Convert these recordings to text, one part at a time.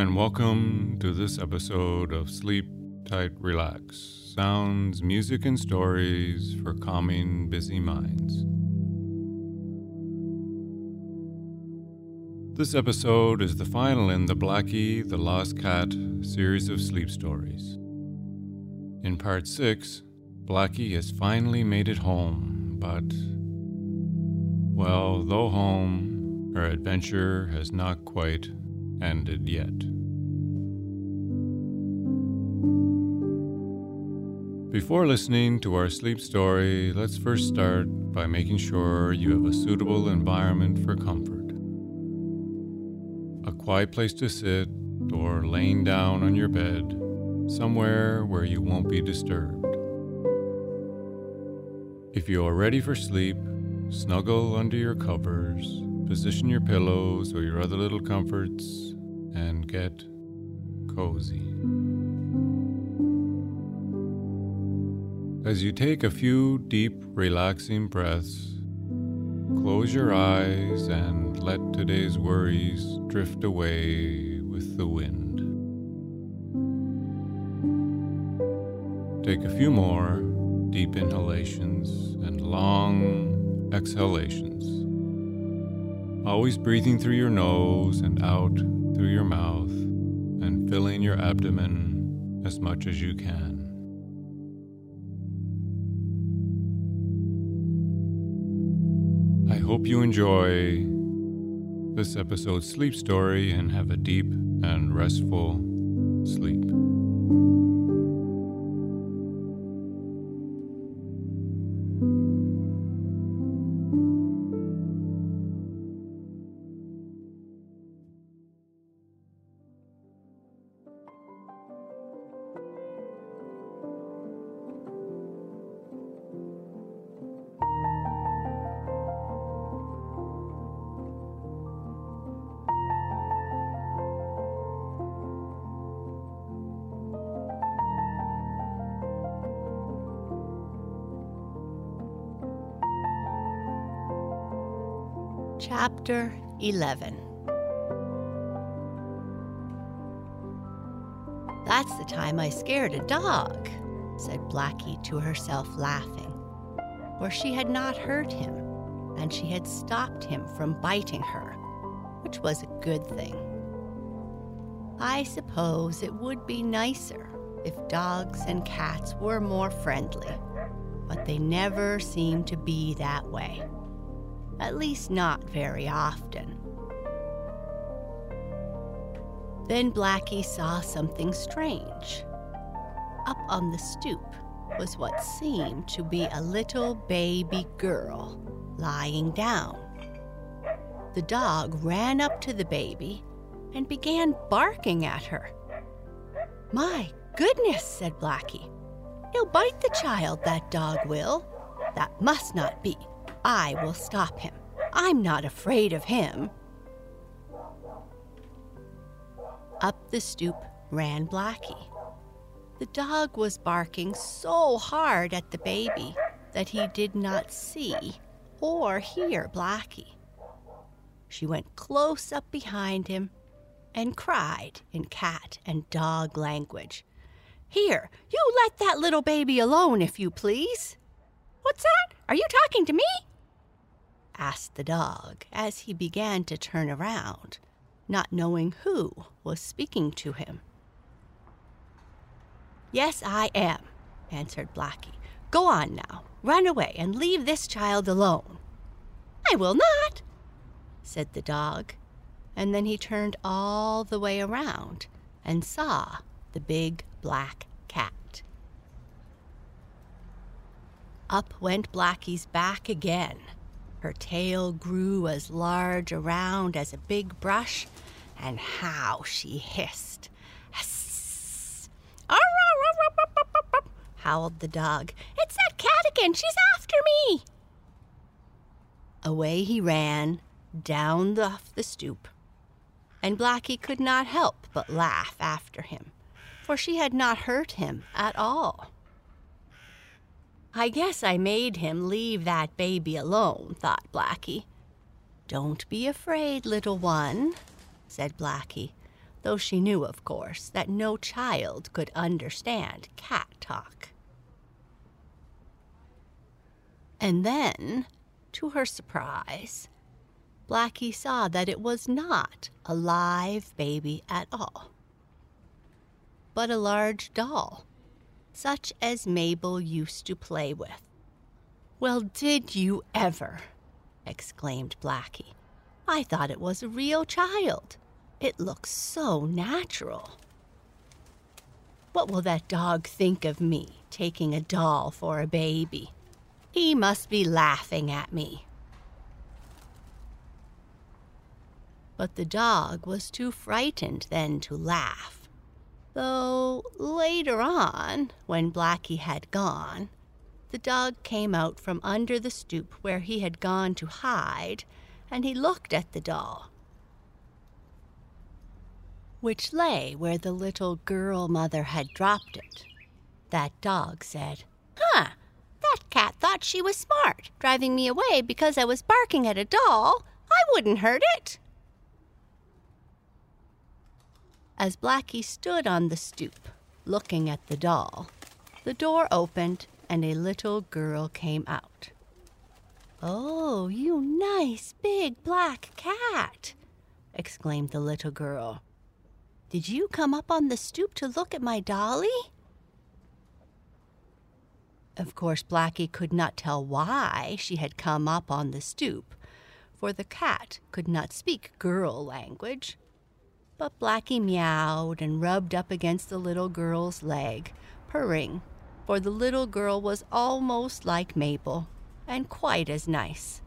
and welcome to this episode of Sleep Tight Relax Sounds, Music, and Stories for Calming Busy Minds. This episode is the final in the Blackie the Lost Cat series of sleep stories. In part 6, Blackie has finally made it home, but. Well, though home, her adventure has not quite ended yet. Before listening to our sleep story, let's first start by making sure you have a suitable environment for comfort. A quiet place to sit or laying down on your bed, somewhere where you won't be disturbed. If you are ready for sleep, snuggle under your covers, position your pillows or your other little comforts, and get cozy. As you take a few deep, relaxing breaths, close your eyes and let today's worries drift away with the wind. Take a few more deep inhalations and long exhalations, always breathing through your nose and out through your mouth and filling your abdomen as much as you can. I hope you enjoy this episode's sleep story and have a deep and restful sleep. Chapter 11 That's the time I scared a dog, said Blackie to herself, laughing. For she had not hurt him, and she had stopped him from biting her, which was a good thing. I suppose it would be nicer if dogs and cats were more friendly, but they never seem to be that way at least not very often. Then Blackie saw something strange. Up on the stoop was what seemed to be a little baby girl lying down. The dog ran up to the baby and began barking at her. My goodness, said Blackie. He'll bite the child, that dog will. That must not be. I will stop him. I'm not afraid of him. Up the stoop ran Blackie. The dog was barking so hard at the baby that he did not see or hear Blackie. She went close up behind him and cried in cat and dog language. Here, you let that little baby alone, if you please. What's that? Are you talking to me? Asked the dog as he began to turn around, not knowing who was speaking to him. Yes, I am, answered Blackie. Go on now, run away and leave this child alone. I will not, said the dog, and then he turned all the way around and saw the big black cat. Up went Blackie's back again. Her tail grew as large around as a big brush, and how she hissed. Hiss! howled the dog. It's that cat again. She's after me. Away he ran, down the, the stoop, and Blackie could not help but laugh after him, for she had not hurt him at all. I guess I made him leave that baby alone, thought Blackie. Don't be afraid, little one, said Blackie, though she knew, of course, that no child could understand cat talk. And then, to her surprise, Blackie saw that it was not a live baby at all, but a large doll, such as Mabel used to play with. Well, did you ever? exclaimed Blackie. I thought it was a real child. It looks so natural. What will that dog think of me taking a doll for a baby? He must be laughing at me. but the dog was too frightened then to laugh. Though later on, when Blackie had gone, the dog came out from under the stoop where he had gone to hide, and he looked at the doll, which lay where the little girl mother had dropped it. That dog said, Huh, that cat thought she was smart, driving me away because I was barking at a doll. I wouldn't hurt it. As Blackie stood on the stoop, looking at the doll, the door opened and a little girl came out. Oh, you nice big black cat! exclaimed the little girl. Did you come up on the stoop to look at my dolly? Of course, Blackie could not tell why she had come up on the stoop, for the cat could not speak girl language. But Blackie meowed and rubbed up against the little girl's leg, purring, for the little girl was almost like Mabel and quite as nice.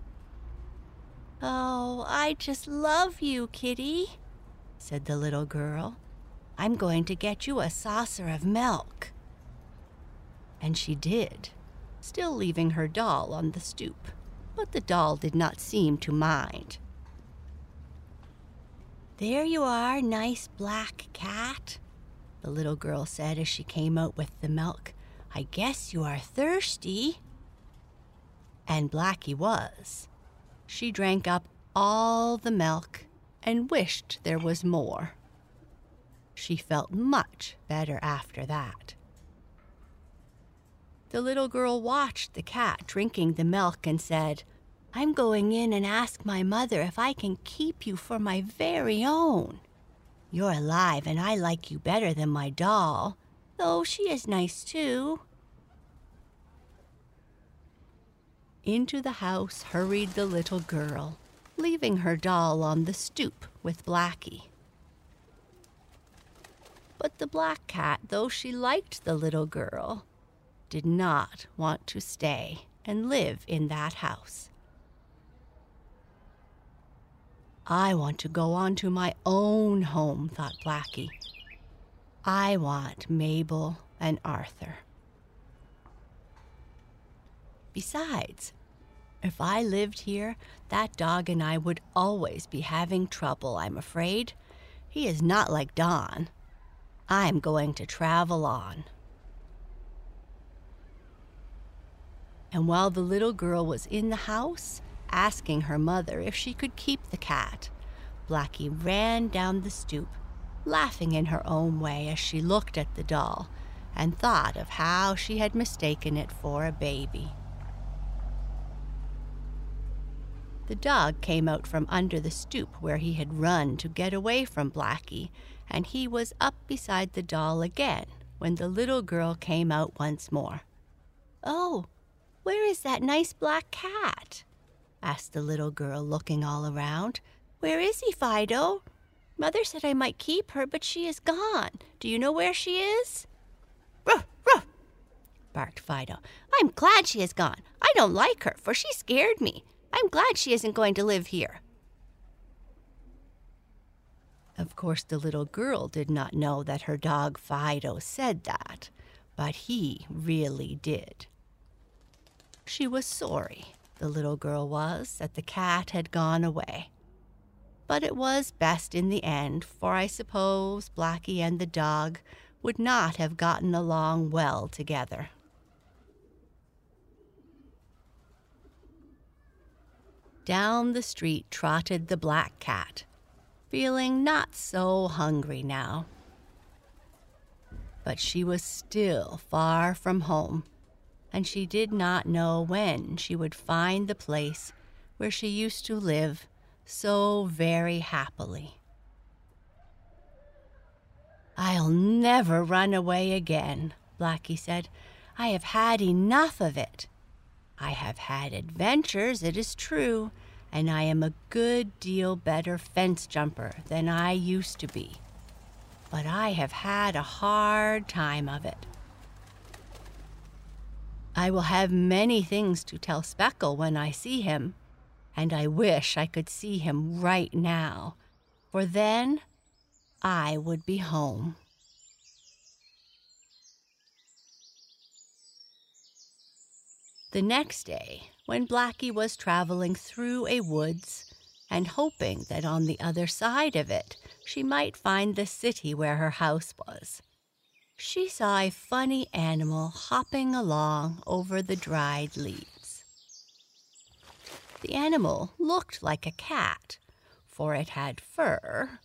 Oh, I just love you, Kitty, said the little girl. I'm going to get you a saucer of milk. And she did, still leaving her doll on the stoop. But the doll did not seem to mind. There you are, nice black cat, the little girl said as she came out with the milk. I guess you are thirsty. And Blackie was. She drank up all the milk and wished there was more. She felt much better after that. The little girl watched the cat drinking the milk and said, I'm going in and ask my mother if I can keep you for my very own. You're alive and I like you better than my doll, though she is nice too. Into the house hurried the little girl, leaving her doll on the stoop with Blackie. But the black cat, though she liked the little girl, did not want to stay and live in that house. I want to go on to my own home, thought Blackie. I want Mabel and Arthur. Besides, if I lived here, that dog and I would always be having trouble, I'm afraid. He is not like Don. I'm going to travel on. And while the little girl was in the house, asking her mother if she could keep the cat, Blackie ran down the stoop, laughing in her own way as she looked at the doll and thought of how she had mistaken it for a baby. The dog came out from under the stoop where he had run to get away from Blackie, and he was up beside the doll again when the little girl came out once more. Oh, where is that nice black cat? Asked the little girl, looking all around. Where is he, Fido? Mother said I might keep her, but she is gone. Do you know where she is? Ruff, ruff, barked Fido. I'm glad she is gone. I don't like her, for she scared me. I'm glad she isn't going to live here. Of course, the little girl did not know that her dog Fido said that, but he really did. She was sorry, the little girl was, that the cat had gone away. But it was best in the end, for I suppose Blackie and the dog would not have gotten along well together. Down the street trotted the black cat, feeling not so hungry now. But she was still far from home, and she did not know when she would find the place where she used to live so very happily. I'll never run away again, Blackie said. I have had enough of it. I have had adventures, it is true, and I am a good deal better fence jumper than I used to be. But I have had a hard time of it. I will have many things to tell Speckle when I see him, and I wish I could see him right now, for then I would be home. The next day, when Blackie was traveling through a woods and hoping that on the other side of it she might find the city where her house was, she saw a funny animal hopping along over the dried leaves. The animal looked like a cat, for it had fur,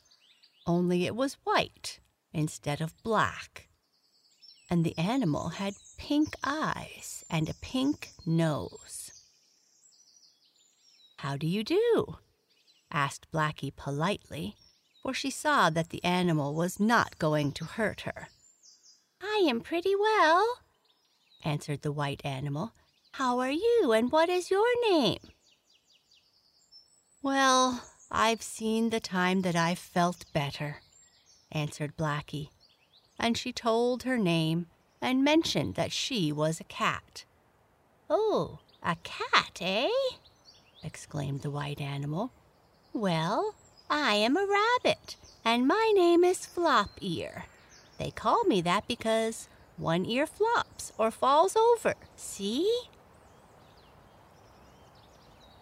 only it was white instead of black and the animal had pink eyes and a pink nose. How do you do? asked Blackie politely, for she saw that the animal was not going to hurt her. I am pretty well, answered the white animal. How are you, and what is your name? Well, I've seen the time that I've felt better, answered Blackie and she told her name and mentioned that she was a cat. Oh, a cat, eh? exclaimed the white animal. Well, I am a rabbit, and my name is Flop Ear. They call me that because one ear flops or falls over. See?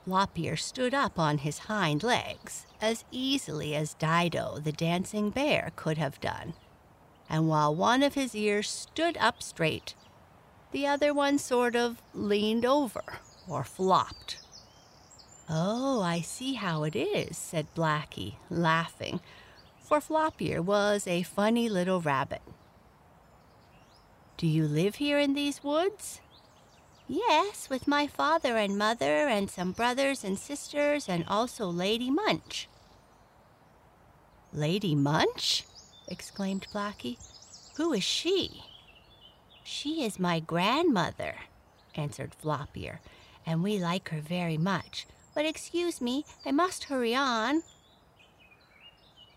Flop Ear stood up on his hind legs as easily as Dido the dancing bear could have done and while one of his ears stood up straight, the other one sort of leaned over or flopped. Oh, I see how it is, said Blackie, laughing, for Flop Ear was a funny little rabbit. Do you live here in these woods? Yes, with my father and mother and some brothers and sisters and also Lady Munch. Lady Munch? exclaimed Blackie. Who is she? She is my grandmother, answered Flop Ear, and we like her very much. But excuse me, I must hurry on.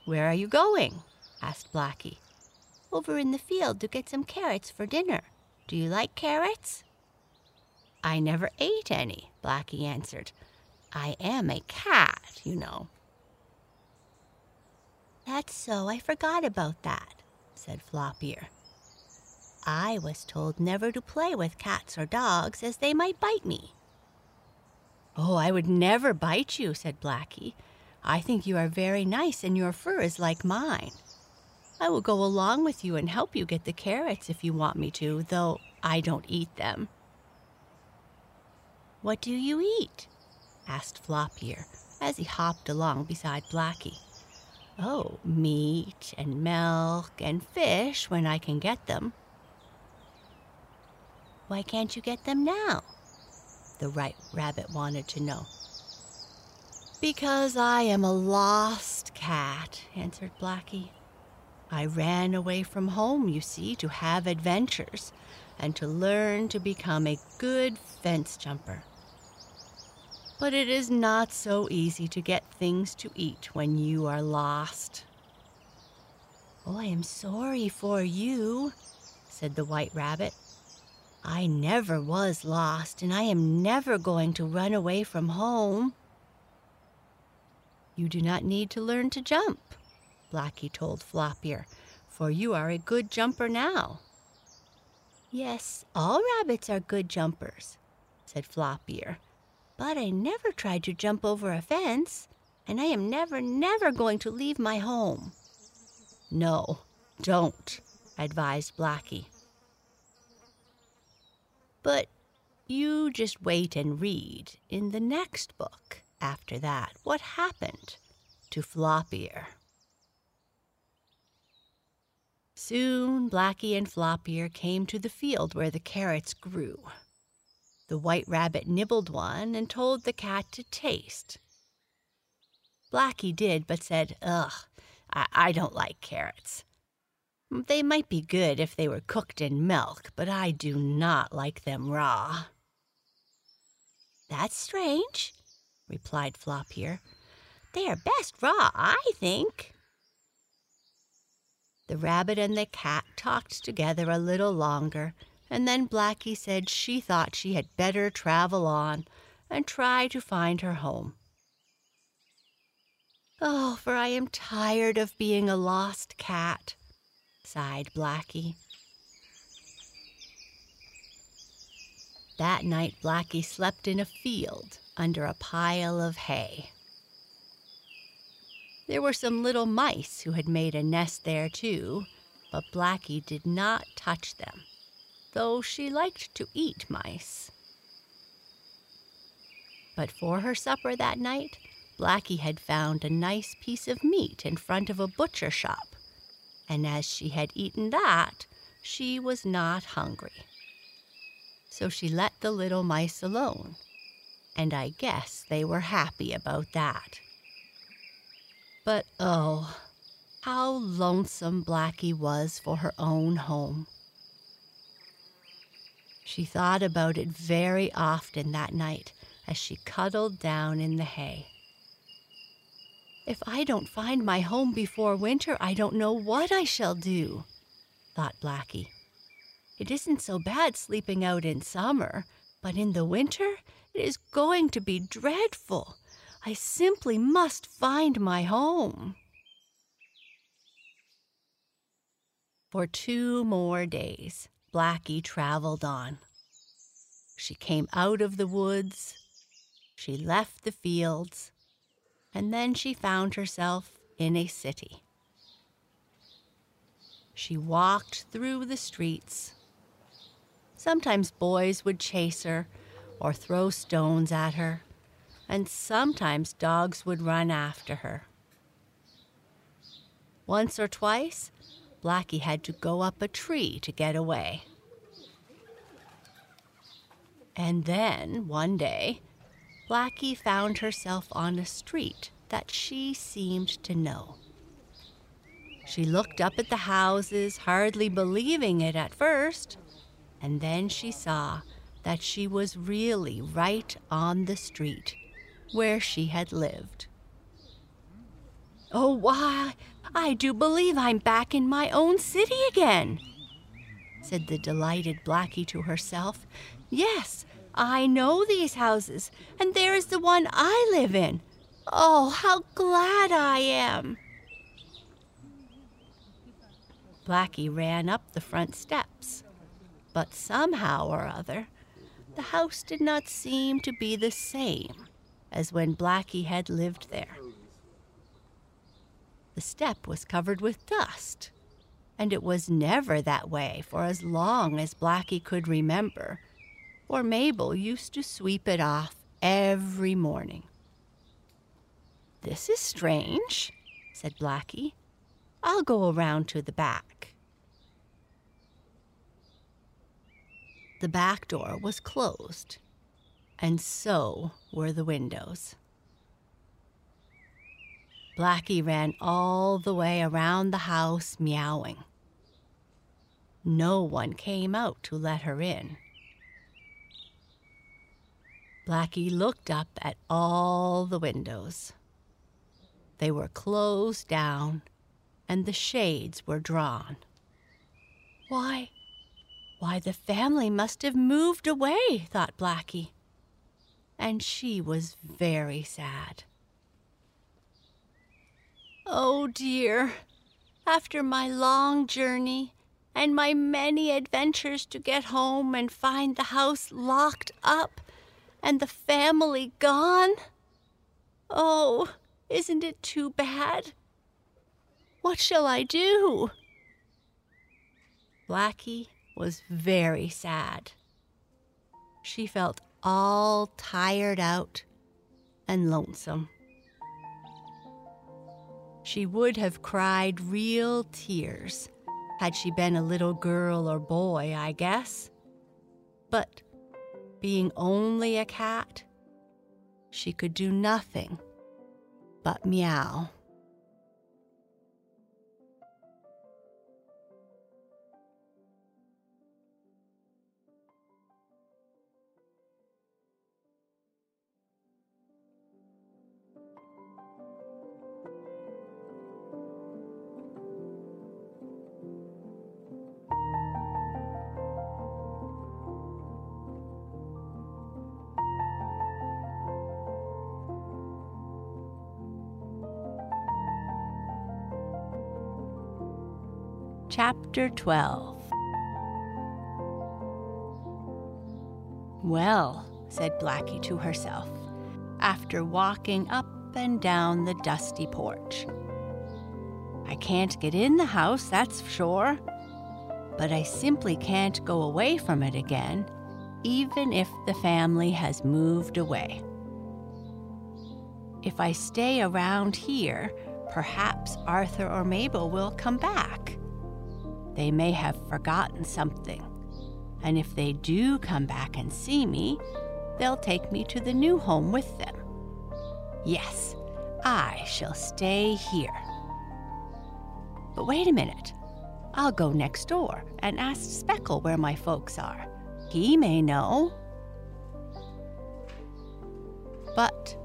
Where are you going? asked Blackie. Over in the field to get some carrots for dinner. Do you like carrots? I never ate any, Blackie answered. I am a cat, you know. That's so. I forgot about that, said Flop Ear. I was told never to play with cats or dogs, as they might bite me. Oh, I would never bite you, said Blackie. I think you are very nice, and your fur is like mine. I will go along with you and help you get the carrots if you want me to, though I don't eat them. What do you eat? asked Flop Ear as he hopped along beside Blackie. Oh, meat and milk and fish when I can get them. Why can't you get them now? The White Rabbit wanted to know. Because I am a lost cat, answered Blackie. I ran away from home, you see, to have adventures and to learn to become a good fence jumper. But it is not so easy to get things to eat when you are lost. Oh, I am sorry for you, said the White Rabbit. I never was lost, and I am never going to run away from home. You do not need to learn to jump, Blackie told Flop Ear, for you are a good jumper now. Yes, all rabbits are good jumpers, said Flop Ear but I never tried to jump over a fence, and I am never, never going to leave my home. No, don't, advised Blackie. But you just wait and read in the next book after that what happened to Flop Ear. Soon Blackie and Flop Ear came to the field where the carrots grew. The white rabbit nibbled one and told the cat to taste. Blackie did, but said, Ugh, I, I don't like carrots. They might be good if they were cooked in milk, but I do not like them raw. That's strange, replied Flop Ear. They are best raw, I think. The rabbit and the cat talked together a little longer and then Blackie said she thought she had better travel on and try to find her home. Oh, for I am tired of being a lost cat, sighed Blackie. That night, Blackie slept in a field under a pile of hay. There were some little mice who had made a nest there too, but Blackie did not touch them though she liked to eat mice. But for her supper that night, Blackie had found a nice piece of meat in front of a butcher shop, and as she had eaten that, she was not hungry. So she let the little mice alone, and I guess they were happy about that. But oh, how lonesome Blackie was for her own home. She thought about it very often that night as she cuddled down in the hay. If I don't find my home before winter, I don't know what I shall do, thought Blackie. It isn't so bad sleeping out in summer, but in the winter it is going to be dreadful. I simply must find my home. For two more days, Blackie traveled on. She came out of the woods, she left the fields, and then she found herself in a city. She walked through the streets. Sometimes boys would chase her or throw stones at her, and sometimes dogs would run after her. Once or twice, Blackie had to go up a tree to get away. And then, one day, Blackie found herself on a street that she seemed to know. She looked up at the houses, hardly believing it at first, and then she saw that she was really right on the street where she had lived. Oh, why, I do believe I'm back in my own city again, said the delighted Blackie to herself. Yes, I know these houses, and there is the one I live in. Oh, how glad I am! Blackie ran up the front steps, but somehow or other, the house did not seem to be the same as when Blackie had lived there. The step was covered with dust, and it was never that way for as long as Blackie could remember, for Mabel used to sweep it off every morning. This is strange, said Blackie. I'll go around to the back. The back door was closed, and so were the windows. Blackie ran all the way around the house meowing. No one came out to let her in. Blackie looked up at all the windows. They were closed down and the shades were drawn. Why, why, the family must have moved away, thought Blackie. And she was very sad. Oh dear, after my long journey and my many adventures to get home and find the house locked up and the family gone. Oh, isn't it too bad? What shall I do? Blackie was very sad. She felt all tired out and lonesome. She would have cried real tears had she been a little girl or boy, I guess. But being only a cat, she could do nothing but meow. Chapter 12 Well, said Blackie to herself, after walking up and down the dusty porch. I can't get in the house, that's sure, but I simply can't go away from it again, even if the family has moved away. If I stay around here, perhaps Arthur or Mabel will come back. They may have forgotten something. And if they do come back and see me, they'll take me to the new home with them. Yes, I shall stay here. But wait a minute. I'll go next door and ask Speckle where my folks are. He may know. But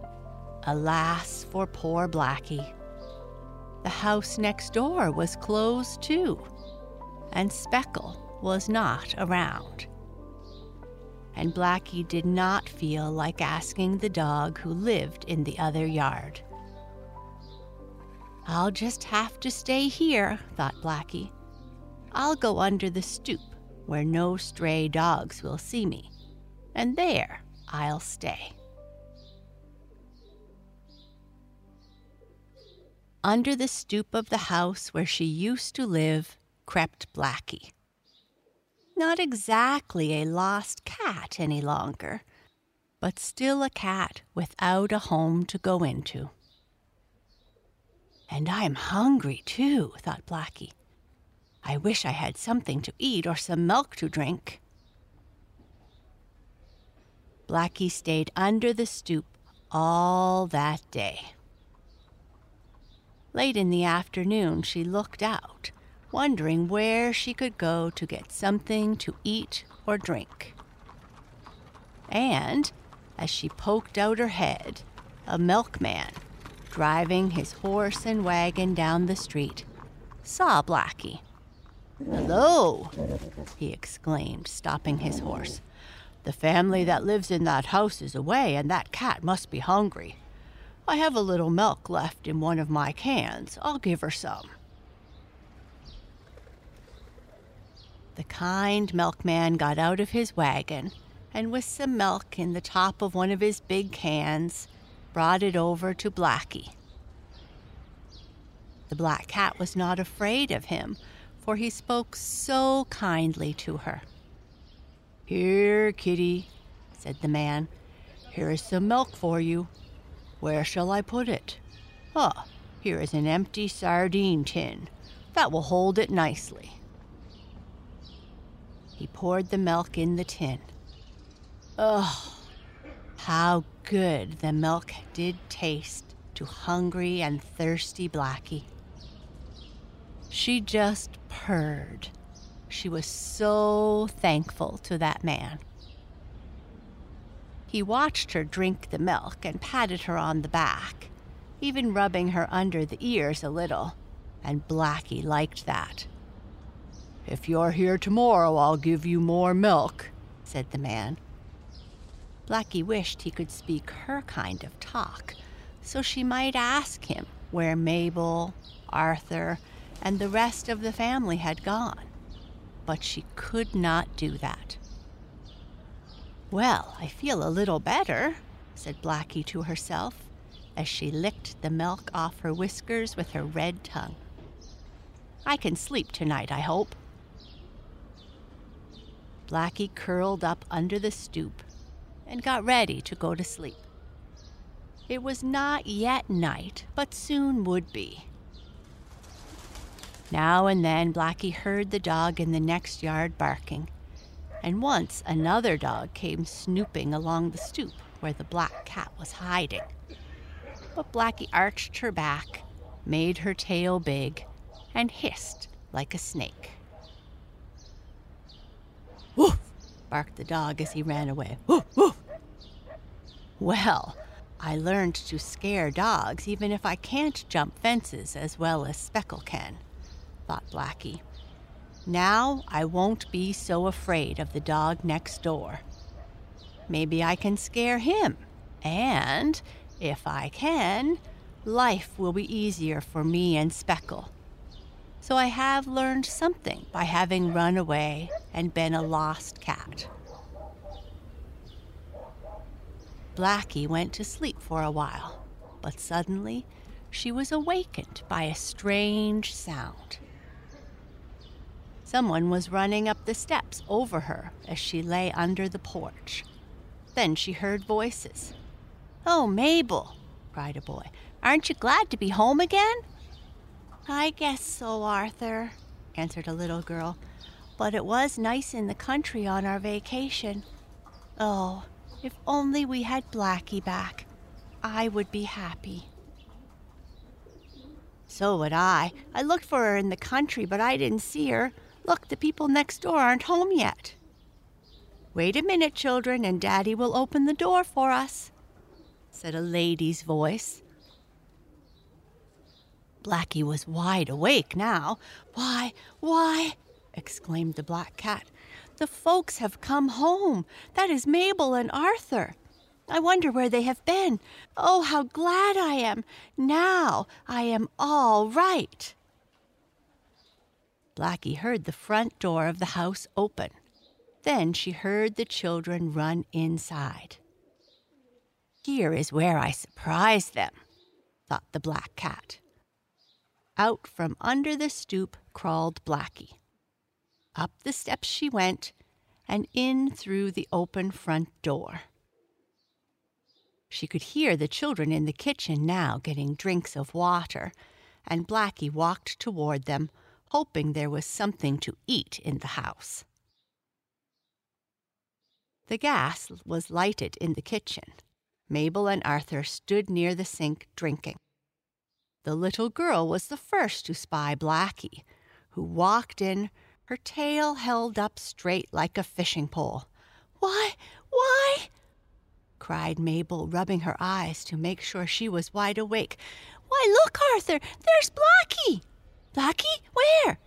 alas for poor Blackie. The house next door was closed too and Speckle was not around. And Blackie did not feel like asking the dog who lived in the other yard. I'll just have to stay here, thought Blackie. I'll go under the stoop where no stray dogs will see me, and there I'll stay. Under the stoop of the house where she used to live crept Blackie. Not exactly a lost cat any longer, but still a cat without a home to go into. And I'm hungry too, thought Blackie. I wish I had something to eat or some milk to drink. Blackie stayed under the stoop all that day. Late in the afternoon, she looked out wondering where she could go to get something to eat or drink. And, as she poked out her head, a milkman, driving his horse and wagon down the street, saw Blackie. Hello, he exclaimed, stopping his horse. The family that lives in that house is away, and that cat must be hungry. I have a little milk left in one of my cans. I'll give her some. The kind milkman got out of his wagon and, with some milk in the top of one of his big cans, brought it over to Blackie. The black cat was not afraid of him, for he spoke so kindly to her. Here, kitty, said the man. Here is some milk for you. Where shall I put it? Ah, here is an empty sardine tin. That will hold it nicely. He poured the milk in the tin. Oh, how good the milk did taste to hungry and thirsty Blackie. She just purred. She was so thankful to that man. He watched her drink the milk and patted her on the back, even rubbing her under the ears a little, and Blackie liked that. If you're here tomorrow, I'll give you more milk, said the man. Blackie wished he could speak her kind of talk, so she might ask him where Mabel, Arthur, and the rest of the family had gone. But she could not do that. Well, I feel a little better, said Blackie to herself as she licked the milk off her whiskers with her red tongue. I can sleep tonight, I hope. Blackie curled up under the stoop and got ready to go to sleep. It was not yet night, but soon would be. Now and then Blackie heard the dog in the next yard barking, and once another dog came snooping along the stoop where the black cat was hiding. But Blackie arched her back, made her tail big, and hissed like a snake. Woof! Barked the dog as he ran away. Woof, woof! Well, I learned to scare dogs even if I can't jump fences as well as Speckle can, thought Blackie. Now I won't be so afraid of the dog next door. Maybe I can scare him, and if I can, life will be easier for me and Speckle. So I have learned something by having run away and been a lost cat. Blackie went to sleep for a while, but suddenly she was awakened by a strange sound. Someone was running up the steps over her as she lay under the porch. Then she heard voices. Oh, Mabel, cried a boy, aren't you glad to be home again? I guess so, Arthur, answered a little girl. But it was nice in the country on our vacation. Oh, if only we had Blackie back, I would be happy. So would I. I looked for her in the country, but I didn't see her. Look, the people next door aren't home yet. Wait a minute, children, and Daddy will open the door for us, said a lady's voice. Blackie was wide awake now. Why, why, exclaimed the black cat. The folks have come home. That is Mabel and Arthur. I wonder where they have been. Oh, how glad I am. Now I am all right. Blackie heard the front door of the house open. Then she heard the children run inside. Here is where I surprise them, thought the black cat. Out from under the stoop crawled Blackie. Up the steps she went, and in through the open front door. She could hear the children in the kitchen now getting drinks of water, and Blackie walked toward them, hoping there was something to eat in the house. The gas was lighted in the kitchen. Mabel and Arthur stood near the sink drinking. The little girl was the first to spy Blackie, who walked in, her tail held up straight like a fishing pole. Why, why? cried Mabel, rubbing her eyes to make sure she was wide awake. Why, look, Arthur, there's Blackie. Blackie? Where?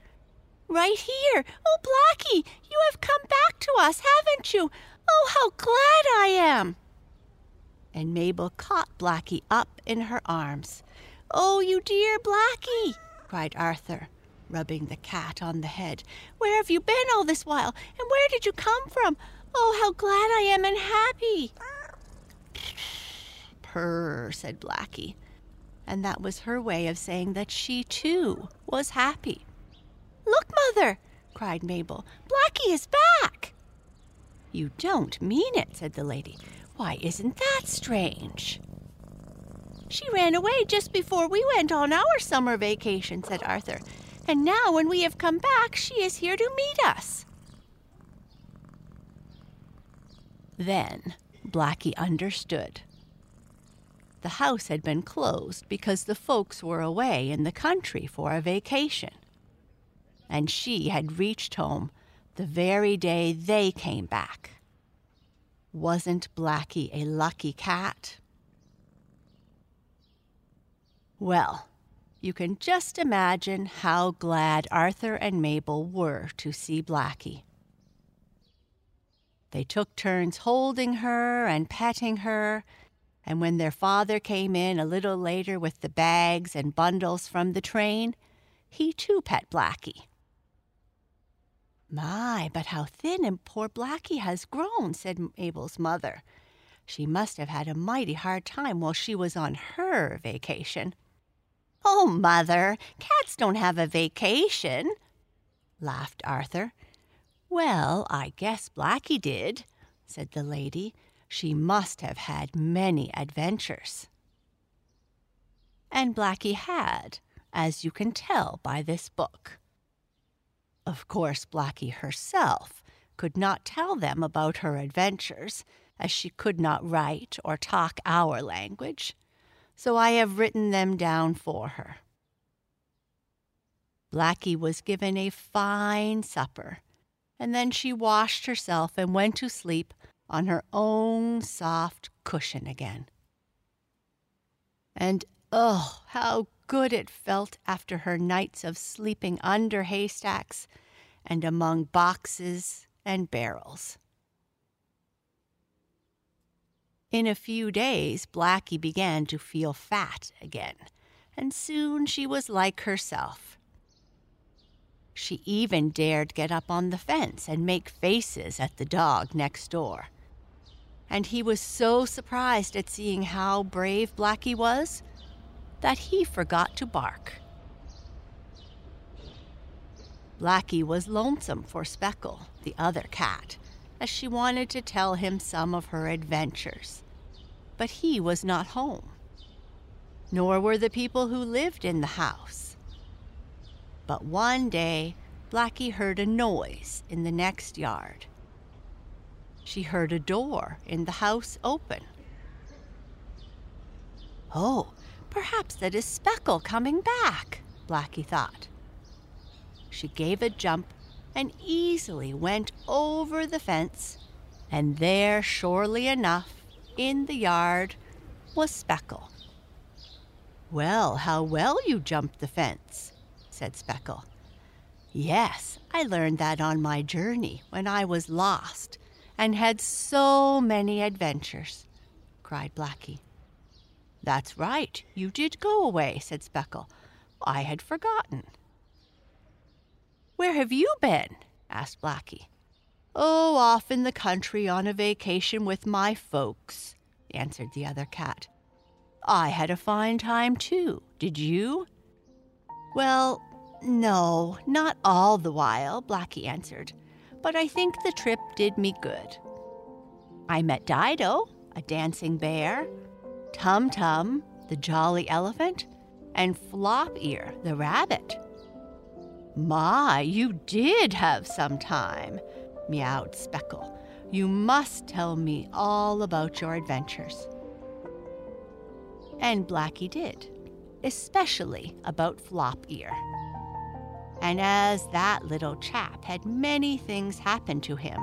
Right here. Oh, Blackie, you have come back to us, haven't you? Oh, how glad I am. And Mabel caught Blackie up in her arms. Oh, you dear Blackie, cried Arthur, rubbing the cat on the head. Where have you been all this while? And where did you come from? Oh, how glad I am and happy. Purr, said Blackie. And that was her way of saying that she, too, was happy. Look, Mother, cried Mabel. Blackie is back. You don't mean it, said the lady. Why, isn't that strange? She ran away just before we went on our summer vacation, said Arthur. And now, when we have come back, she is here to meet us. Then Blackie understood. The house had been closed because the folks were away in the country for a vacation. And she had reached home the very day they came back. Wasn't Blackie a lucky cat? Well, you can just imagine how glad Arthur and Mabel were to see Blackie. They took turns holding her and petting her, and when their father came in a little later with the bags and bundles from the train, he too pet Blackie. My, but how thin and poor Blackie has grown, said Mabel's mother. She must have had a mighty hard time while she was on her vacation. Oh, Mother, cats don't have a vacation, laughed Arthur. Well, I guess Blackie did, said the lady. She must have had many adventures. And Blackie had, as you can tell by this book. Of course, Blackie herself could not tell them about her adventures, as she could not write or talk our language, so I have written them down for her. Blackie was given a fine supper, and then she washed herself and went to sleep on her own soft cushion again. And oh, how good it felt after her nights of sleeping under haystacks and among boxes and barrels. In a few days, Blackie began to feel fat again, and soon she was like herself. She even dared get up on the fence and make faces at the dog next door. And he was so surprised at seeing how brave Blackie was that he forgot to bark. Blackie was lonesome for Speckle, the other cat, as she wanted to tell him some of her adventures. But he was not home, nor were the people who lived in the house. But one day, Blackie heard a noise in the next yard. She heard a door in the house open. Oh, Perhaps that is Speckle coming back, Blackie thought. She gave a jump and easily went over the fence, and there, surely enough, in the yard, was Speckle. Well, how well you jumped the fence, said Speckle. Yes, I learned that on my journey when I was lost and had so many adventures, cried Blackie. That's right, you did go away, said Speckle. I had forgotten. Where have you been? asked Blackie. Oh, off in the country on a vacation with my folks, answered the other cat. I had a fine time too. Did you? Well, no, not all the while, Blackie answered, but I think the trip did me good. I met Dido, a dancing bear, Tum Tum, the jolly elephant, and Flop Ear, the rabbit. My, you did have some time, meowed Speckle. You must tell me all about your adventures. And Blackie did, especially about Flop Ear. And as that little chap had many things happen to him,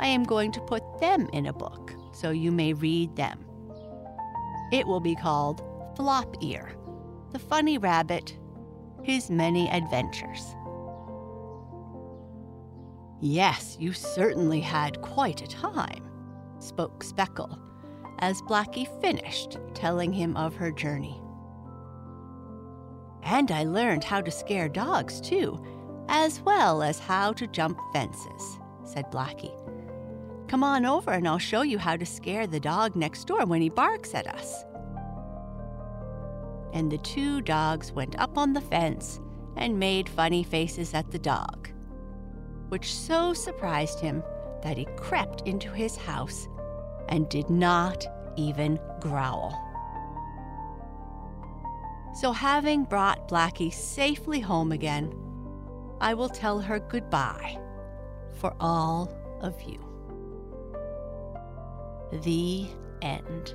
I am going to put them in a book so you may read them. It will be called Flop Ear, the Funny Rabbit, His Many Adventures. Yes, you certainly had quite a time, spoke Speckle, as Blackie finished telling him of her journey. And I learned how to scare dogs, too, as well as how to jump fences, said Blackie. Come on over and I'll show you how to scare the dog next door when he barks at us. And the two dogs went up on the fence and made funny faces at the dog, which so surprised him that he crept into his house and did not even growl. So, having brought Blackie safely home again, I will tell her goodbye for all of you. The end.